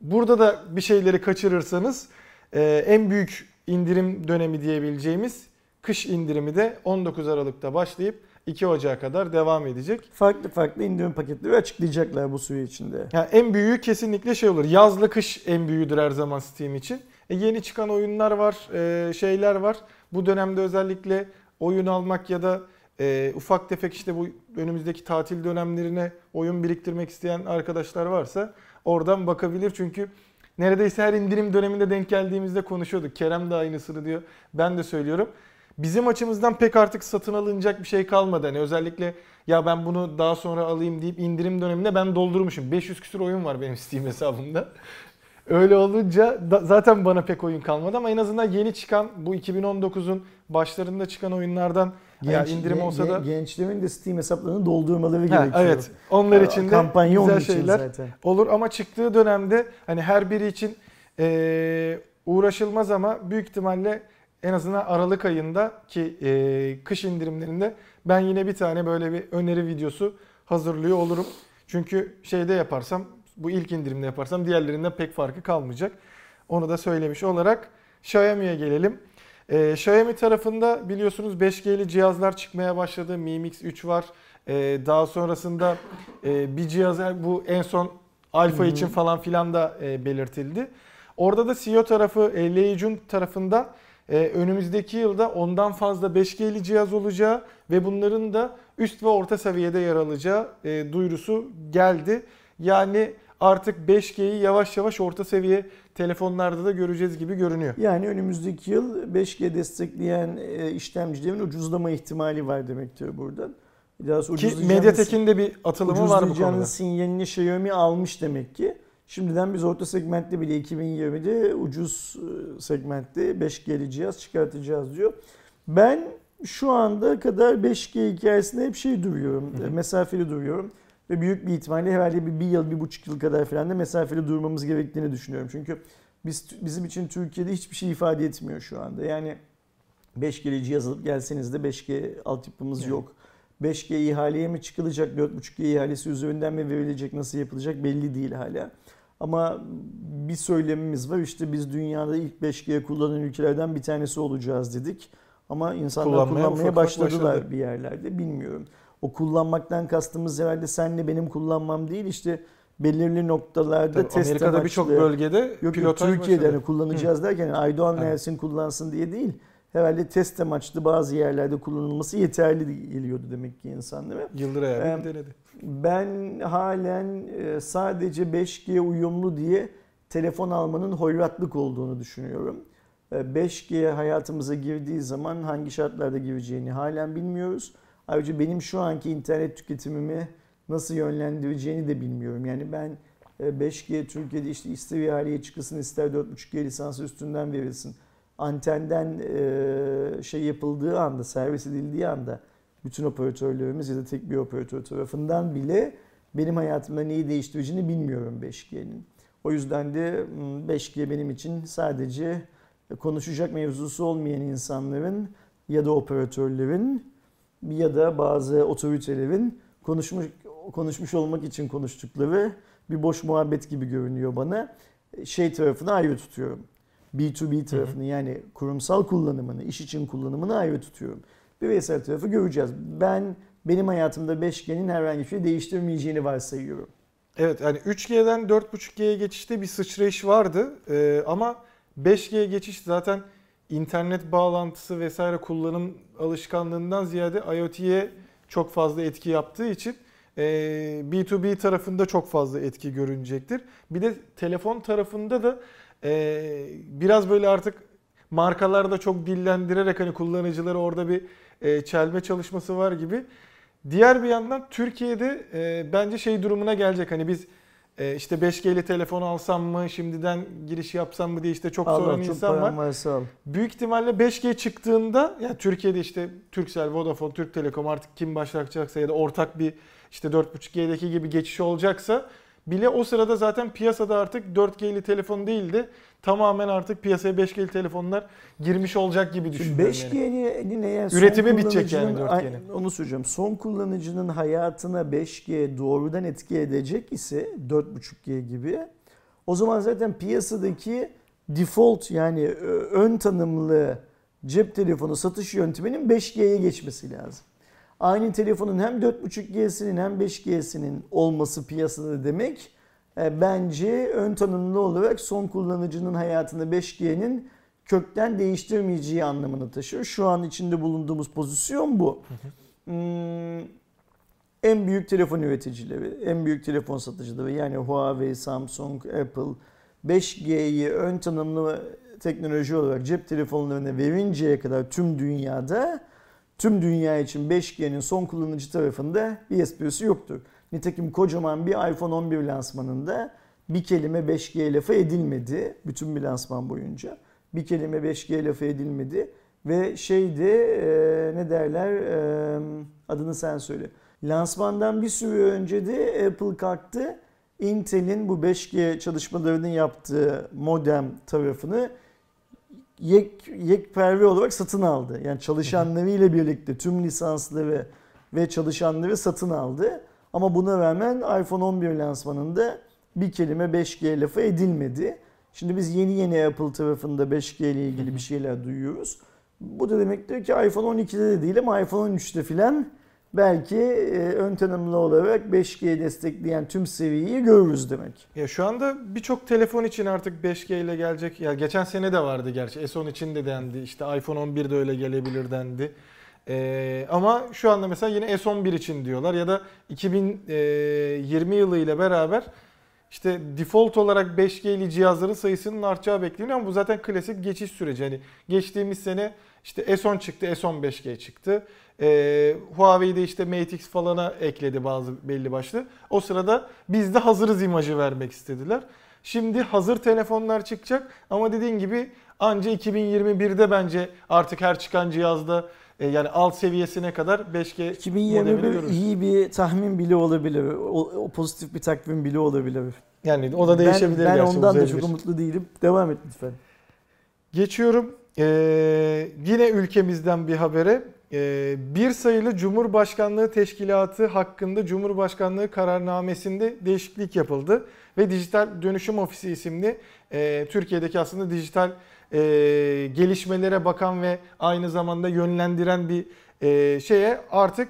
Burada da bir şeyleri kaçırırsanız e, en büyük indirim dönemi diyebileceğimiz kış indirimi de 19 Aralık'ta başlayıp 2 Ocağı kadar devam edecek. Farklı farklı indirim paketleri açıklayacaklar bu süre içinde. Yani en büyüğü kesinlikle şey olur. Yazla kış en büyüğüdür her zaman Steam için. E, yeni çıkan oyunlar var, e, şeyler var. Bu dönemde özellikle oyun almak ya da e, ufak tefek işte bu önümüzdeki tatil dönemlerine oyun biriktirmek isteyen arkadaşlar varsa oradan bakabilir. Çünkü neredeyse her indirim döneminde denk geldiğimizde konuşuyorduk. Kerem de aynısını diyor. Ben de söylüyorum. Bizim açımızdan pek artık satın alınacak bir şey kalmadı. Hani özellikle ya ben bunu daha sonra alayım deyip indirim döneminde ben doldurmuşum. 500 küsur oyun var benim Steam hesabımda. [LAUGHS] Öyle olunca da, zaten bana pek oyun kalmadı ama en azından yeni çıkan bu 2019'un başlarında çıkan oyunlardan ya indirim gen- olsa da gen- gençlerin de Steam hesaplarını doldurmaları Ha, gerekiyor. evet onlar için de Kampanya güzel için şeyler zaten. olur ama çıktığı dönemde hani her biri için eee, uğraşılmaz ama büyük ihtimalle en azından Aralık ayında ki eee, kış indirimlerinde ben yine bir tane böyle bir öneri videosu hazırlıyor olurum. Çünkü şeyde yaparsam bu ilk indirimde yaparsam diğerlerinden pek farkı kalmayacak. Onu da söylemiş olarak Xiaomi'ye gelelim. Ee, Xiaomi tarafında biliyorsunuz 5G'li cihazlar çıkmaya başladı. Mi Mix 3 var. Ee, daha sonrasında e, bir cihaza bu en son Alfa için falan filan da e, belirtildi. Orada da CEO tarafı e, Lei Jun tarafından e, önümüzdeki yılda ondan fazla 5G'li cihaz olacağı ve bunların da üst ve orta seviyede yer alacağı e, duyurusu geldi. Yani artık 5G'yi yavaş yavaş orta seviye telefonlarda da göreceğiz gibi görünüyor. Yani önümüzdeki yıl 5G destekleyen e, işlemcilerin ucuzlama ihtimali var demektir buradan. Biraz Ki Mediatek'in de bir atılımı var bu konuda. sinyalini Xiaomi almış demek ki. Şimdiden biz orta segmentte bile 2020'de ucuz e, segmentte 5G'li cihaz çıkartacağız diyor. Ben şu anda kadar 5G hikayesinde hep şey duruyorum, Hı hı. e, mesafeli duruyorum. Ve büyük bir ihtimalle herhalde bir, bir yıl, bir buçuk yıl kadar falan da mesafeli durmamız gerektiğini düşünüyorum. Çünkü biz bizim için Türkiye'de hiçbir şey ifade etmiyor şu anda. Yani 5G'li cihaz alıp gelseniz de 5G altyapımız Evet. yok. 5G ihaleye mi çıkılacak, 4.5G ihalesi üzerinden mi verilecek, nasıl yapılacak belli değil hala. Ama bir söylemimiz var işte biz dünyada ilk 5G kullanan ülkelerden bir tanesi olacağız dedik. Ama insanlar Kullanmaya kullanmaya, başladılar başladı. bir yerlerde bilmiyorum. O kullanmaktan kastımız herhalde senle benim kullanmam değil işte belirli noktalarda Tabii test Amerika'da birçok bölgede Yok yok Türkiye'de hani kullanacağız derken yani Aydoğan. Ersin kullansın diye değil. Herhalde test amaçlı bazı yerlerde kullanılması yeterli geliyordu demek ki insanlara. Yıldıray abi Em, denedi. Ben halen e, sadece 5G uyumlu diye telefon almanın hoyratlık olduğunu düşünüyorum. E, 5G hayatımıza girdiği zaman hangi şartlarda gireceğini halen bilmiyoruz. Ayrıca benim şu anki internet tüketimimi nasıl yönlendireceğini de bilmiyorum. Yani ben e, 5G Türkiye'de işte ister ihaleye çıkılsın ister 4.5G lisansı üstünden verilsin. Antenden e, şey yapıldığı anda, servis edildiği anda bütün operatörlerimiz ya da tek bir operatör tarafından bile benim hayatımda neyi değiştireceğini bilmiyorum 5G'nin. O yüzden de hmm, 5G benim için sadece konuşacak mevzusu olmayan insanların ya da operatörlerin ya da bazı otoritelerin konuşmuş konuşmuş olmak için konuştukları bir boş muhabbet gibi görünüyor bana. Şey tarafını ayrı tutuyorum. B2B tarafını yani kurumsal kullanımını, iş için kullanımını ayrı tutuyorum. Bireysel tarafı göreceğiz. Ben benim hayatımda 5G'nin herhangi bir şey değiştirmeyeceğini varsayıyorum. Evet yani 3G'den 4.5G'ye geçişte bir sıçrayış vardı Ee, ama 5G'ye geçiş zaten internet bağlantısı vesaire kullanım alışkanlığından ziyade IoT'ye çok fazla etki yaptığı için e, B2B tarafında çok fazla etki görünecektir. Bir de telefon tarafında da e, biraz böyle artık markalarda çok dillendirerek hani kullanıcıları orada bir e, çelme çalışması var gibi. Diğer bir yandan Türkiye'de e, bence şey durumuna gelecek. Hani biz e, işte 5G'li telefon alsam mı, şimdiden giriş yapsam mı diye işte çok soran Allah çok insan var. varsa. Büyük ihtimalle 5G çıktığında ya Türkiye'de işte Turkcell, Vodafone, Türk Telekom artık kim başlatacaksa ya da ortak bir işte 4.5G'deki gibi geçiş olacaksa bile o sırada zaten piyasada artık 4G'li telefon değil de tamamen artık piyasaya 5G'li telefonlar girmiş olacak gibi düşünüyorum. yani. 5G'nin eğer son Üretimi bitecek yani kullanıcının- 4G'nin. Ay- Onu söyleyeceğim. Son kullanıcının hayatına 5G doğrudan etki edecek ise 4.5G gibi o zaman zaten piyasadaki default yani ön tanımlı cep telefonu satış yönteminin 5G'ye geçmesi lazım. Aynı telefonun hem 4.5G'sinin hem 5G'sinin olması piyasada demek e, bence ön tanımlı olarak son kullanıcının hayatında 5G'nin kökten değiştirmeyeceği anlamını taşıyor. Şu an içinde bulunduğumuz pozisyon bu. Hmm, en büyük telefon üreticileri, en büyük telefon satıcıları yani Huawei, Samsung, Apple 5G'yi ön tanımlı teknoloji olarak cep telefonlarına verinceye kadar tüm dünyada tüm dünya için 5G'nin son kullanıcı tarafında bir esprisi yoktur. Nitekim kocaman bir iPhone 11 lansmanında bir kelime 5G lafı edilmedi bütün bir lansman boyunca. Bir kelime 5G lafı edilmedi ve şeydi e, ne derler e, adını sen söyle. Lansmandan bir süre önce de Apple kalktı. Intel'in bu 5G çalışmalarını yaptığı modem tarafını yek, yekperve olarak satın aldı. Yani çalışanlarıyla birlikte tüm lisansları ve çalışanları satın aldı. Ama buna rağmen iPhone 11 lansmanında bir kelime 5G lafı edilmedi. Şimdi biz yeni yeni Apple tarafında 5G ile ilgili bir şeyler duyuyoruz. Bu da demektir ki iPhone 12'de de değil ama iPhone 13'te filan belki e, ön tanımlı olarak 5G destekleyen tüm seviyeyi görürüz demek. Ya şu anda birçok telefon için artık 5G ile gelecek. Ya geçen sene de vardı gerçi. S10 için de dendi. İşte iPhone 11 de öyle gelebilir dendi. Ee, ama şu anda mesela yine S11 için diyorlar ya da 2020 yılı ile beraber işte default olarak 5G'li cihazların sayısının artacağı bekleniyor ama bu zaten klasik geçiş süreci. Hani geçtiğimiz sene İşte S10 çıktı, S15G çıktı. Ee, Huawei'de işte Mate X falana ekledi bazı belli başlı. O sırada biz de hazırız imajı vermek istediler. Şimdi hazır telefonlar çıkacak ama dediğin gibi anca 2021'de bence artık her çıkan cihazda e, yani alt seviyesine kadar 5G modelini 2021 görürüz. iyi bir tahmin bile olabilir. O, o pozitif bir takvim bile olabilir. Yani o da değişebilir ben, ben ondan da çok umutlu değilim. Devam et lütfen. Geçiyorum. Ee, yine ülkemizden bir habere. Ee, bir sayılı Cumhurbaşkanlığı Teşkilatı hakkında Cumhurbaşkanlığı kararnamesinde değişiklik yapıldı. Ve Dijital Dönüşüm Ofisi isimli e, Türkiye'deki aslında dijital e, gelişmelere bakan ve aynı zamanda yönlendiren bir e, şeye artık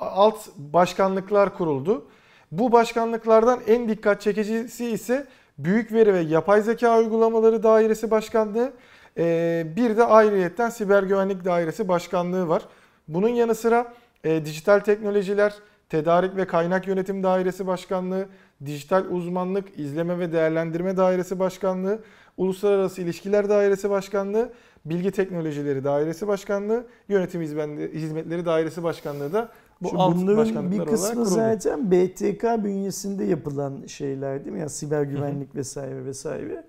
alt başkanlıklar kuruldu. Bu başkanlıklardan en dikkat çekicisi ise Büyük Veri ve Yapay Zeka Uygulamaları Dairesi Başkanlığı, bir de ayrıyetten Siber Güvenlik Dairesi Başkanlığı var. Bunun yanı sıra e, Dijital Teknolojiler, Tedarik ve Kaynak Yönetim Dairesi Başkanlığı, Dijital Uzmanlık, İzleme ve Değerlendirme Dairesi Başkanlığı, Uluslararası İlişkiler Dairesi Başkanlığı, Bilgi Teknolojileri Dairesi Başkanlığı, Yönetim Hizmetleri Dairesi Başkanlığı da bu alt bunların bir kısmı zaten BTK bünyesinde yapılan şeyler değil mi? Yani siber güvenlik vesaire vesaire.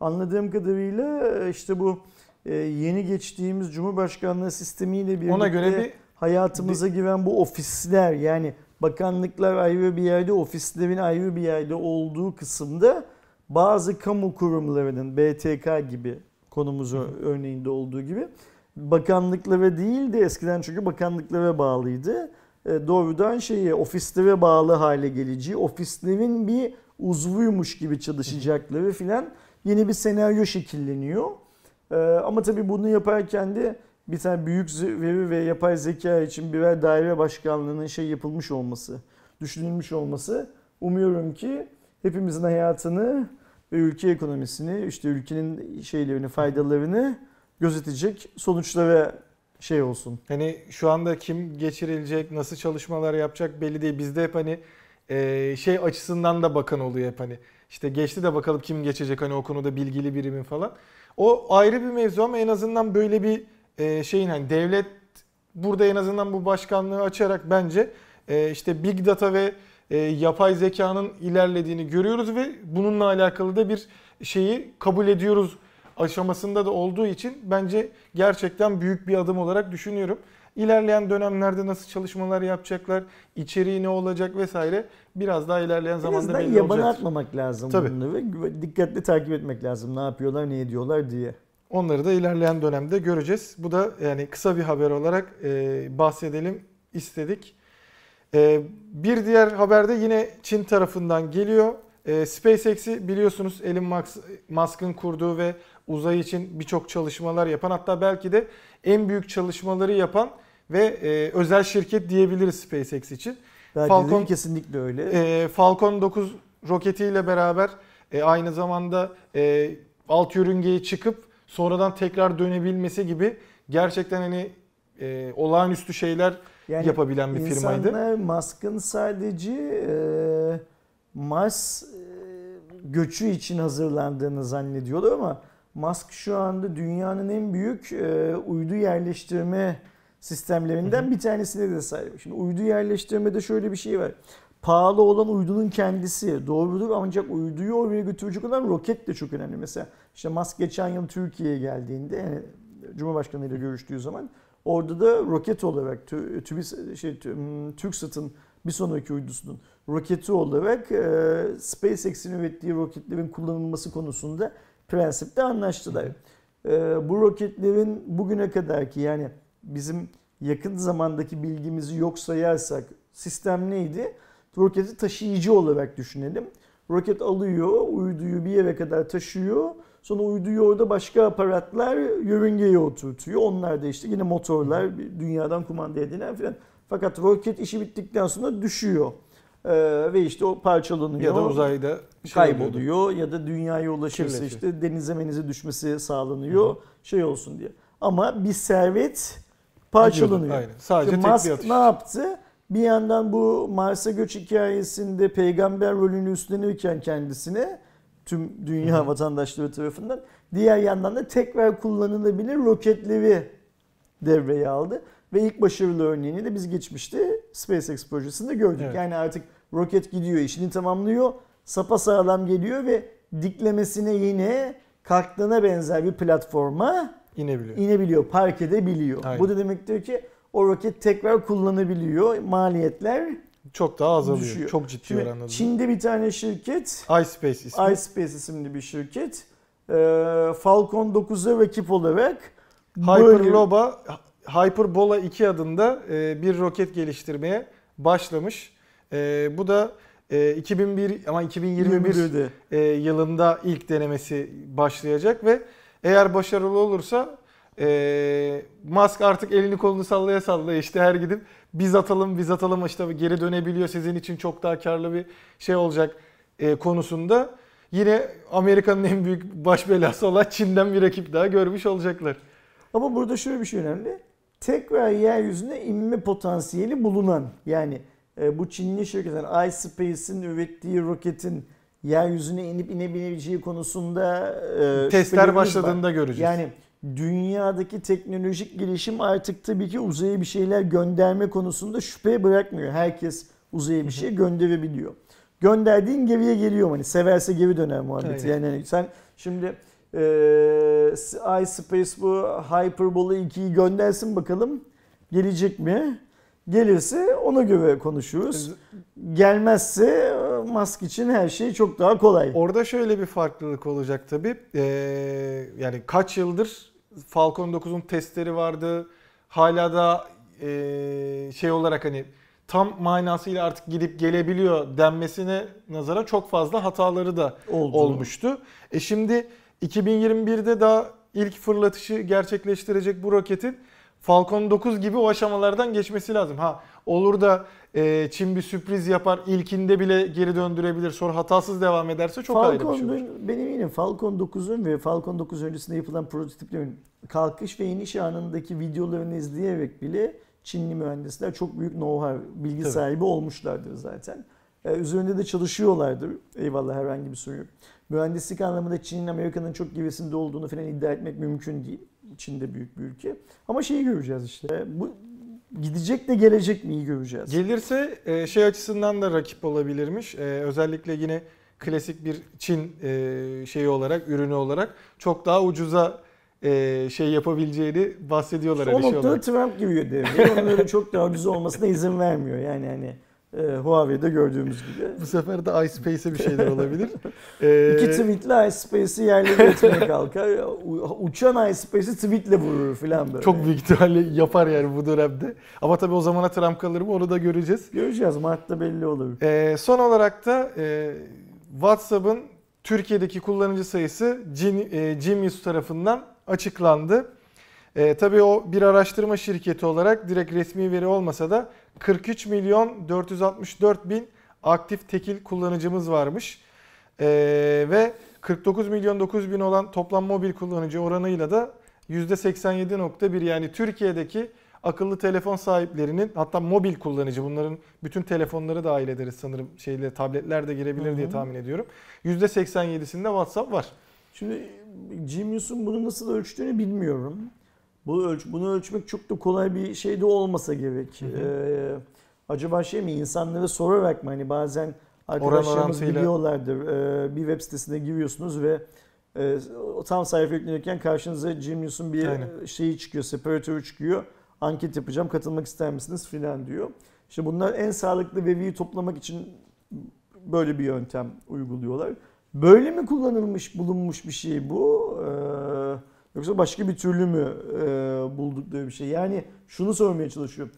Anladığım kadarıyla e, işte bu e, yeni geçtiğimiz Cumhurbaşkanlığı sistemiyle birlikte Ona göre bir hayatımıza giren bu ofisler yani bakanlıklar ayrı bir yerde, ofislerin ayrı bir yerde olduğu kısımda bazı kamu kurumlarının BTK gibi konumuz örneğinde olduğu gibi bakanlıklara değil de eskiden çünkü bakanlıklara bağlıydı. E, doğrudan şeye ofislere bağlı hale geleceği, ofislerin bir uzvuymuş gibi çalışacakları filan yeni bir senaryo şekilleniyor. E, ama tabii bunu yaparken de bir tane büyük veri ve yapay zeka için birer daire başkanlığının şey yapılmış olması, düşünülmüş olması umuyorum ki hepimizin hayatını ve ülke ekonomisini, işte ülkenin şeylerini, faydalarını gözetecek sonuçlara şey olsun. Hani şu anda kim geçirilecek, nasıl çalışmalar yapacak belli değil. Bizde hep hani şey açısından da bakan oluyor hep hani. İşte geçti de bakalım kim geçecek hani o konuda bilgili birimin falan. O ayrı bir mevzu ama en azından böyle bir e, şeyin hani devlet burada en azından bu başkanlığı açarak bence e, işte big data ve e, yapay zekanın ilerlediğini görüyoruz ve bununla alakalı da bir şeyi kabul ediyoruz aşamasında da olduğu için bence gerçekten büyük bir adım olarak düşünüyorum. İlerleyen dönemlerde nasıl çalışmalar yapacaklar, içeriği ne olacak vesaire biraz daha ilerleyen En zamanda belli yabana olacak. atmamak lazım Tabii. bunları ve dikkatli takip etmek lazım. Ne yapıyorlar, ne ediyorlar diye. Onları da ilerleyen dönemde göreceğiz. Bu da yani kısa bir haber olarak e, bahsedelim istedik. E, bir diğer haberde yine Çin tarafından geliyor. E, SpaceX'i biliyorsunuz Elon Musk- Musk'ın kurduğu ve uzay için birçok çalışmalar yapan hatta belki de en büyük çalışmaları yapan ve e, özel şirket diyebiliriz SpaceX için. Belki Falcon- de kesinlikle öyle. E, Falcon 9 roketiyle beraber e, aynı zamanda e, alt yörüngeye çıkıp sonradan tekrar dönebilmesi gibi gerçekten hani e, olağanüstü şeyler Yani yapabilen bir firmaydı. İnsanlar Musk'ın sadece e, Mars e, göçü için hazırlandığını zannediyorlar ama Musk şu anda dünyanın en büyük e, uydu yerleştirme sistemlerinden bir tanesine de sahip. Şimdi uydu yerleştirmede şöyle bir şey var. Pahalı olan uydunun kendisi doğrudur ancak uyduyu oraya götürecek olan roket de çok önemli. Mesela işte Musk geçen yıl Türkiye'ye geldiğinde yani Cumhurbaşkanı ile görüştüğü zaman orada da roket olarak tü- TÜBİS- şey, tü- m, TürkSat'ın bir sonraki uydusunun roketi olarak e, SpaceX'in ürettiği roketlerin kullanılması konusunda prensipte anlaştılar. E, bu roketlerin bugüne kadarki yani bizim yakın zamandaki bilgimizi yok sayarsak sistem neydi? Roketi taşıyıcı olarak düşünelim. Roket alıyor, uyduyu bir yere kadar taşıyor. Sonra uyduyu orada başka aparatlar yörüngeye oturtuyor. Onlar da işte yine motorlar dünyadan kumanda edilen filan. Fakat roket işi bittikten sonra düşüyor. Ee, ve işte o parçalanıyor. Ya da uzayda şey oluyordu. kayboluyor ya da dünyaya ulaşırsa Kirletiyor. işte denize menize düşmesi sağlanıyor şey olsun diye. Ama bir servet parçalanıyor. Aynen. Sadece Şimdi tek Musk bir atış. ne yaptı? Bir yandan bu Mars'a göç hikayesinde peygamber rolünü üstlenirken kendisine tüm dünya vatandaşları tarafından diğer yandan da tekrar kullanılabilir roketleri devreye aldı. Ve ilk başarılı örneğini de biz geçmişte SpaceX projesinde gördük. Evet. Yani artık roket gidiyor, işini tamamlıyor, sapa sağlam geliyor ve diklemesine yine kalktığına benzer bir platforma İnebiliyor. inebiliyor, park edebiliyor. Aynen. Bu da demektir ki o roket tekrar kullanabiliyor. Maliyetler Çok daha azalıyor. düşüyor. Çok ciddi Şimdi oranda. Çin'de bir tane şirket, iSpace ismi. iSpace isimli bir şirket, e, Falcon 9'a rakip olarak Hyperloba Hyperbola 2 adında e, bir roket geliştirmeye başlamış. E, bu da e, 2001 ama 2021 21'de. e, yılında ilk denemesi başlayacak ve eğer başarılı olursa e, Musk artık elini kolunu sallaya sallaya işte her gidip biz atalım biz atalım işte geri dönebiliyor sizin için çok daha karlı bir şey olacak e, konusunda yine Amerika'nın en büyük baş belası olan Çin'den bir rakip daha görmüş olacaklar. Ama burada şöyle bir şey önemli. Tekrar yeryüzüne inme potansiyeli bulunan yani e, bu Çinli şirketin iSpace'in ürettiği roketin yeryüzüne inip inebileceği konusunda e, Testler başladığında var. göreceğiz. Yani dünyadaki teknolojik gelişim artık tabii ki uzaya bir şeyler gönderme konusunda şüphe bırakmıyor. Herkes uzaya bir şey gönderebiliyor. Gönderdiğin geriye geliyor hani severse geri döner muhabbeti. Aynen. Yani hani sen şimdi e, iSpace bu Hyperbola 2'yi göndersin bakalım gelecek mi? Gelirse ona göre konuşuruz. Gelmezse Musk için her şey çok daha kolay. Orada şöyle bir farklılık olacak tabii. Ee, yani kaç yıldır Falcon 9'un testleri vardı. Hala da ee, şey olarak hani tam manasıyla artık gidip gelebiliyor denmesine nazara çok fazla hataları da Oldu. olmuştu. E şimdi 2021'de daha ilk fırlatışı gerçekleştirecek bu roketin Falcon 9 gibi o aşamalardan geçmesi lazım. Ha olur da e, Çin bir sürpriz yapar, ilkinde bile geri döndürebilir, sonra hatasız devam ederse çok ayrı bir şey olur. Benim eminim Falcon 9'un ve Falcon 9 öncesinde yapılan prototiplerin kalkış ve iniş anındaki videolarını izleyerek bile Çinli mühendisler çok büyük know-how, bilgi Tabii. sahibi olmuşlardır zaten. Ee, üzerinde de çalışıyorlardır. Eyvallah herhangi bir sorun yok. Mühendislik anlamında Çin'in Amerika'nın çok gerisinde olduğunu falan iddia etmek mümkün değil. Çin de büyük bir ülke. Ama şeyi göreceğiz işte. Bu gidecek de gelecek mi iyi göreceğiz. Gelirse e, şey açısından da rakip olabilirmiş. E, özellikle yine klasik bir Çin e, şeyi olarak, ürünü olarak çok daha ucuza e, şey yapabileceğini bahsediyorlar. hani şey noktada olarak. Trump giriyor devreye. Onun öyle çok daha ucuz olmasına izin vermiyor. Yani hani e, Huawei'de gördüğümüz gibi. Bu sefer de iSpace'e bir şeyler [LAUGHS] olabilir. E, İki tweetle iSpace'i yerle etmeye kalkar. Uçan iSpace'i tweetle vurur falan böyle. Çok büyük ihtimalle yapar yani bu dönemde. Ama tabii o zamana Trump kalır mı onu da göreceğiz. Göreceğiz. Mart'ta belli olur. Ee, son olarak da e, WhatsApp'ın Türkiye'deki kullanıcı sayısı e, Genius tarafından açıklandı. E, tabii o bir araştırma şirketi olarak direkt resmi veri olmasa da 43 milyon 464 bin aktif tekil kullanıcımız varmış. E, ve 49 milyon 9 bin olan toplam mobil kullanıcı oranıyla da %87.1 yani Türkiye'deki akıllı telefon sahiplerinin hatta mobil kullanıcı bunların bütün telefonları dahil ederiz sanırım şeyle tabletler de girebilir Hı diye hı. tahmin ediyorum. %87'sinde WhatsApp var. Şimdi Genius'un bunu nasıl ölçtüğünü bilmiyorum. Bu ölç bunu ölçmek çok da kolay bir şey de olmasa gerek. Hı hı. Ee, acaba şey mi insanlara sorarak mı hani bazen arkadaşlarımız biliyorlardır. Ee, bir web sitesine giriyorsunuz ve e, tam sayfa yüklenirken karşınıza Genius'un bir Aynen. şeyi çıkıyor, separatörü çıkıyor. Anket yapacağım, katılmak ister misiniz filan diyor. İşte bunlar en sağlıklı veriyi toplamak için böyle bir yöntem uyguluyorlar. Böyle mi kullanılmış, bulunmuş bir şey bu? Ee, yoksa başka bir türlü mü e, buldukları bir şey? Yani şunu sormaya çalışıyorum.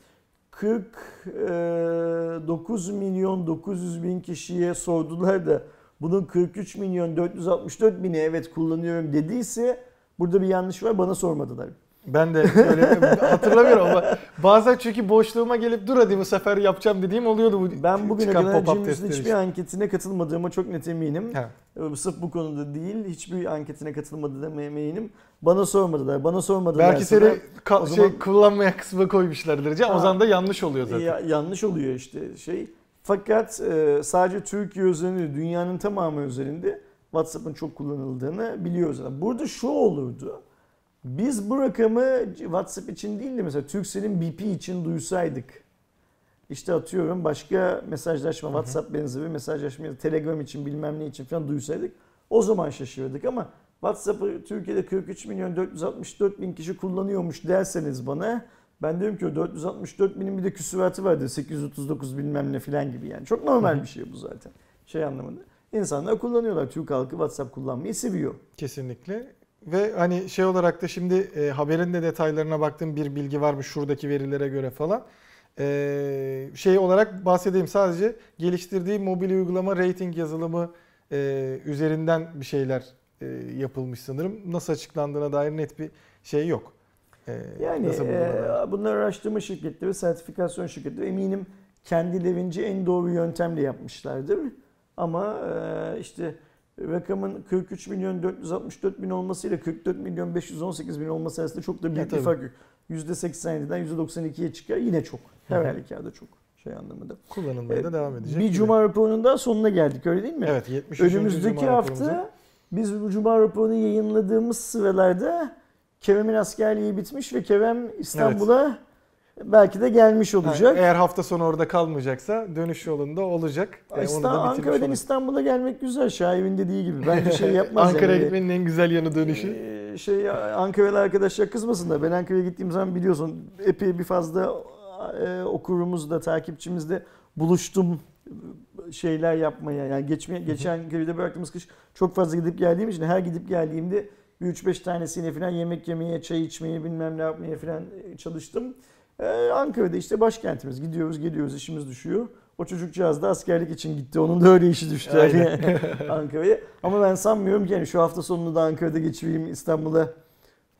49 milyon 900 bin kişiye sordular da bunun 43 milyon 464 bini evet kullanıyorum dediyse burada bir yanlış var bana sormadılar. Ben de öyle [LAUGHS] hatırlamıyorum ama bazen çünkü boşluğuma gelip dur hadi bu sefer yapacağım dediğim oluyordu bu Ben bugüne kadar hiçbir için. anketine katılmadığıma çok net eminim. Ha. Ee, Sırf bu konuda değil, hiçbir anketine katılmadığıma eminim. Bana sormadılar. Bana sormadılar. Belki seni ka- şey zaman- kullanmaya kısmı koymuşlardır. Can. O Ha. zaman da yanlış oluyor zaten. Ya- yanlış oluyor işte şey. Fakat e, sadece Türkiye üzerinde, dünyanın tamamı üzerinde WhatsApp'ın çok kullanıldığını biliyoruz. Burada şu olurdu. Biz bu rakamı WhatsApp için değil de mesela Turkcell'in BP için duysaydık. İşte atıyorum başka mesajlaşma, Hı hı. WhatsApp benzeri mesajlaşma Telegram için bilmem ne için falan duysaydık o zaman şaşırdık ama WhatsApp'ı Türkiye'de 43 milyon 464 bin kişi kullanıyormuş derseniz bana ben diyorum ki o 464 binin bir de küsuratı vardır 839 bilmem ne falan gibi yani. Çok normal bir şey bu zaten. Şey anlamında. İnsanlar kullanıyorlar. Türk halkı WhatsApp kullanmayı seviyor. Kesinlikle. Ve hani şey olarak da şimdi e, haberin de detaylarına baktığım bir bilgi varmış şuradaki verilere göre falan. E, şey olarak bahsedeyim sadece geliştirdiği mobil uygulama rating yazılımı e, üzerinden bir şeyler e, yapılmış sanırım. Nasıl açıklandığına dair net bir şey yok. E, Yani nasıl e, bunlar araştırma şirketleri, sertifikasyon şirketleri eminim kendilerince en doğru yöntemle yapmışlardır. Ama e, işte rakamın 43 milyon 464 bin olmasıyla 44 milyon 518 bin olması arasında çok da büyük bir fark yok. %87'den %92'ye çıkar yine çok. Her halükarda çok şey anlamında. Kullanılmaya da devam edecek. Bir gibi. cuma raporunun daha sonuna geldik öyle değil mi? Evet 73. Önümüzdeki cuma hafta raporumuza. biz bu Cuma raporunu yayınladığımız sıralarda Kerem'in askerliği bitmiş ve Kerem İstanbul'a belki de gelmiş olacak. eğer hafta sonu orada kalmayacaksa dönüş yolunda olacak. E, onu da Ankara'dan oluruz. İstanbul'a gelmek güzel. Şaib'in dediği gibi. Bence şey [LAUGHS] yapmaz. Ankara'ya yani. gitmenin en güzel yanı dönüşü. Ee, Şey Ankaralı arkadaşlar kızmasınlar. Ben Ankara'ya gittiğim zaman biliyorsun epey bir fazla e, okurumuzla, takipçimizle buluştum şeyler yapmaya. Yani geçmeye, geçen köyde bıraktığımız kış çok fazla gidip geldiğim için her gidip geldiğimde bir 3-5 tanesiyle falan yemek yemeye, çay içmeye, bilmem ne yapmaya falan çalıştım. Ee, Ankara'da işte başkentimiz. Gidiyoruz, geliyoruz, işimiz düşüyor. O çocukcağız da askerlik için gitti. Onun da öyle işi düştü yani [LAUGHS] Ankara'ya. Ama ben sanmıyorum ki yani şu hafta sonunu da Ankara'da geçireyim, İstanbul'a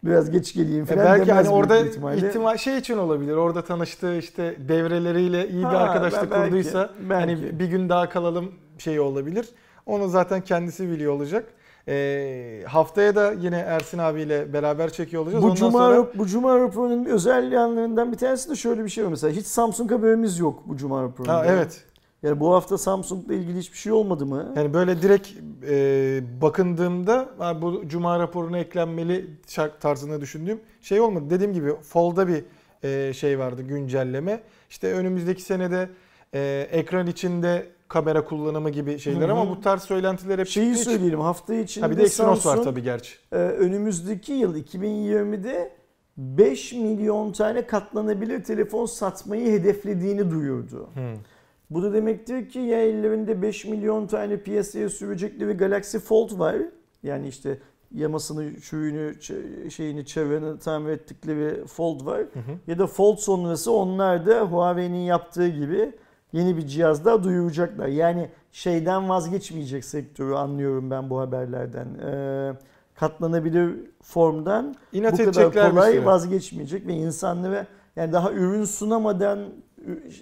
biraz geç geleyim E falan belki demez hani orada ihtimalle. ihtimal şey için olabilir. Orada tanıştığı işte devreleriyle iyi bir Ha, arkadaşlık belki, kurduysa belki. hani bir gün daha kalalım şey olabilir. Onu zaten kendisi biliyor olacak. E, haftaya da yine Ersin abiyle beraber çekiyor olacağız. Bu Ondan cuma, sonra bu cuma raporunun özel yanlarından bir tanesi de şöyle bir şey var mesela. Hiç Samsung haberimiz yok bu cuma raporunda. ha, evet. Yani bu hafta Samsung'la ilgili hiçbir şey olmadı mı? Yani böyle direkt e, bakındığımda bu cuma raporuna eklenmeli şark tarzında düşündüğüm şey olmadı. Dediğim gibi Fold'da bir e, şey vardı güncelleme. İşte önümüzdeki senede e, ekran içinde kamera kullanımı gibi şeyler Hı hı. ama bu tarz söylentiler hep Şeyi için- söyleyelim hafta içinde Ha bir de Exynos var tabii gerçi. e, önümüzdeki yıl 2020'de 5 milyon tane katlanabilir telefon satmayı hedeflediğini duyurdu. Bu da demektir ki ya ellerinde 5 milyon tane piyasaya sürecekleri Galaxy Fold var. Yani işte yamasını, şuyunu, şeyini, çevreni tamir ettikleri Fold var. Hı hı. Ya da Fold sonrası onlar da Huawei'nin yaptığı gibi yeni bir cihaz daha duyuracaklar. Yani şeyden vazgeçmeyecek sektörü anlıyorum ben bu haberlerden. Ee, katlanabilir formdan İnat bu kadar kolay vazgeçmeyecek ve insanlara yani daha ürün sunamadan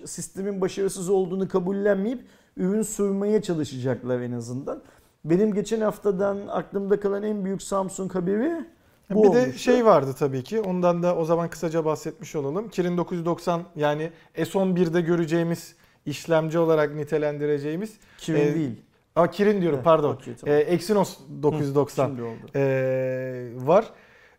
sistemin başarısız olduğunu kabullenmeyip ürün sunmaya çalışacaklar en azından. Benim geçen haftadan aklımda kalan en büyük Samsung haberi bu bir de olmuştu. şey vardı tabii ki. Ondan da o zaman kısaca bahsetmiş olalım. Kirin 990 yani S11'de göreceğimiz işlemci olarak nitelendireceğimiz Kirin e, değil. Aa Kirin diyorum Heh, pardon. okey, tamam. Ee, Exynos 990 Şimdi oldu. ee, var.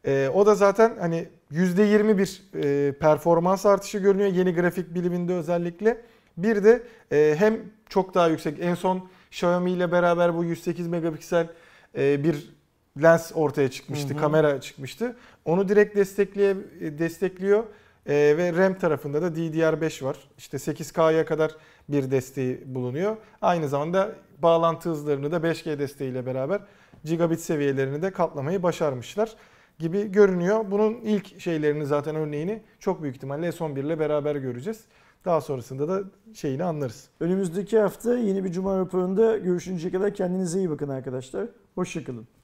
Ee, o da zaten hani %20 bir e, performans artışı görünüyor yeni grafik biliminde özellikle. Bir de e, hem çok daha yüksek en son Xiaomi ile beraber bu 108 megapiksel e, bir lens ortaya çıkmıştı, Hı hı. kamera çıkmıştı. Onu direkt destekleye, destekliyor. E, ve RAM tarafında da DDR5 var. İşte 8K'ya kadar bir desteği bulunuyor. Aynı zamanda bağlantı hızlarını da 5G desteğiyle beraber gigabit seviyelerini de katlamayı başarmışlar gibi görünüyor. Bunun ilk şeylerini zaten örneğini çok büyük ihtimalle S11 ile beraber göreceğiz. Daha sonrasında da şeyini anlarız. Önümüzdeki hafta yeni bir Cuma raporunda görüşünceye kadar kendinize iyi bakın arkadaşlar. Hoşçakalın.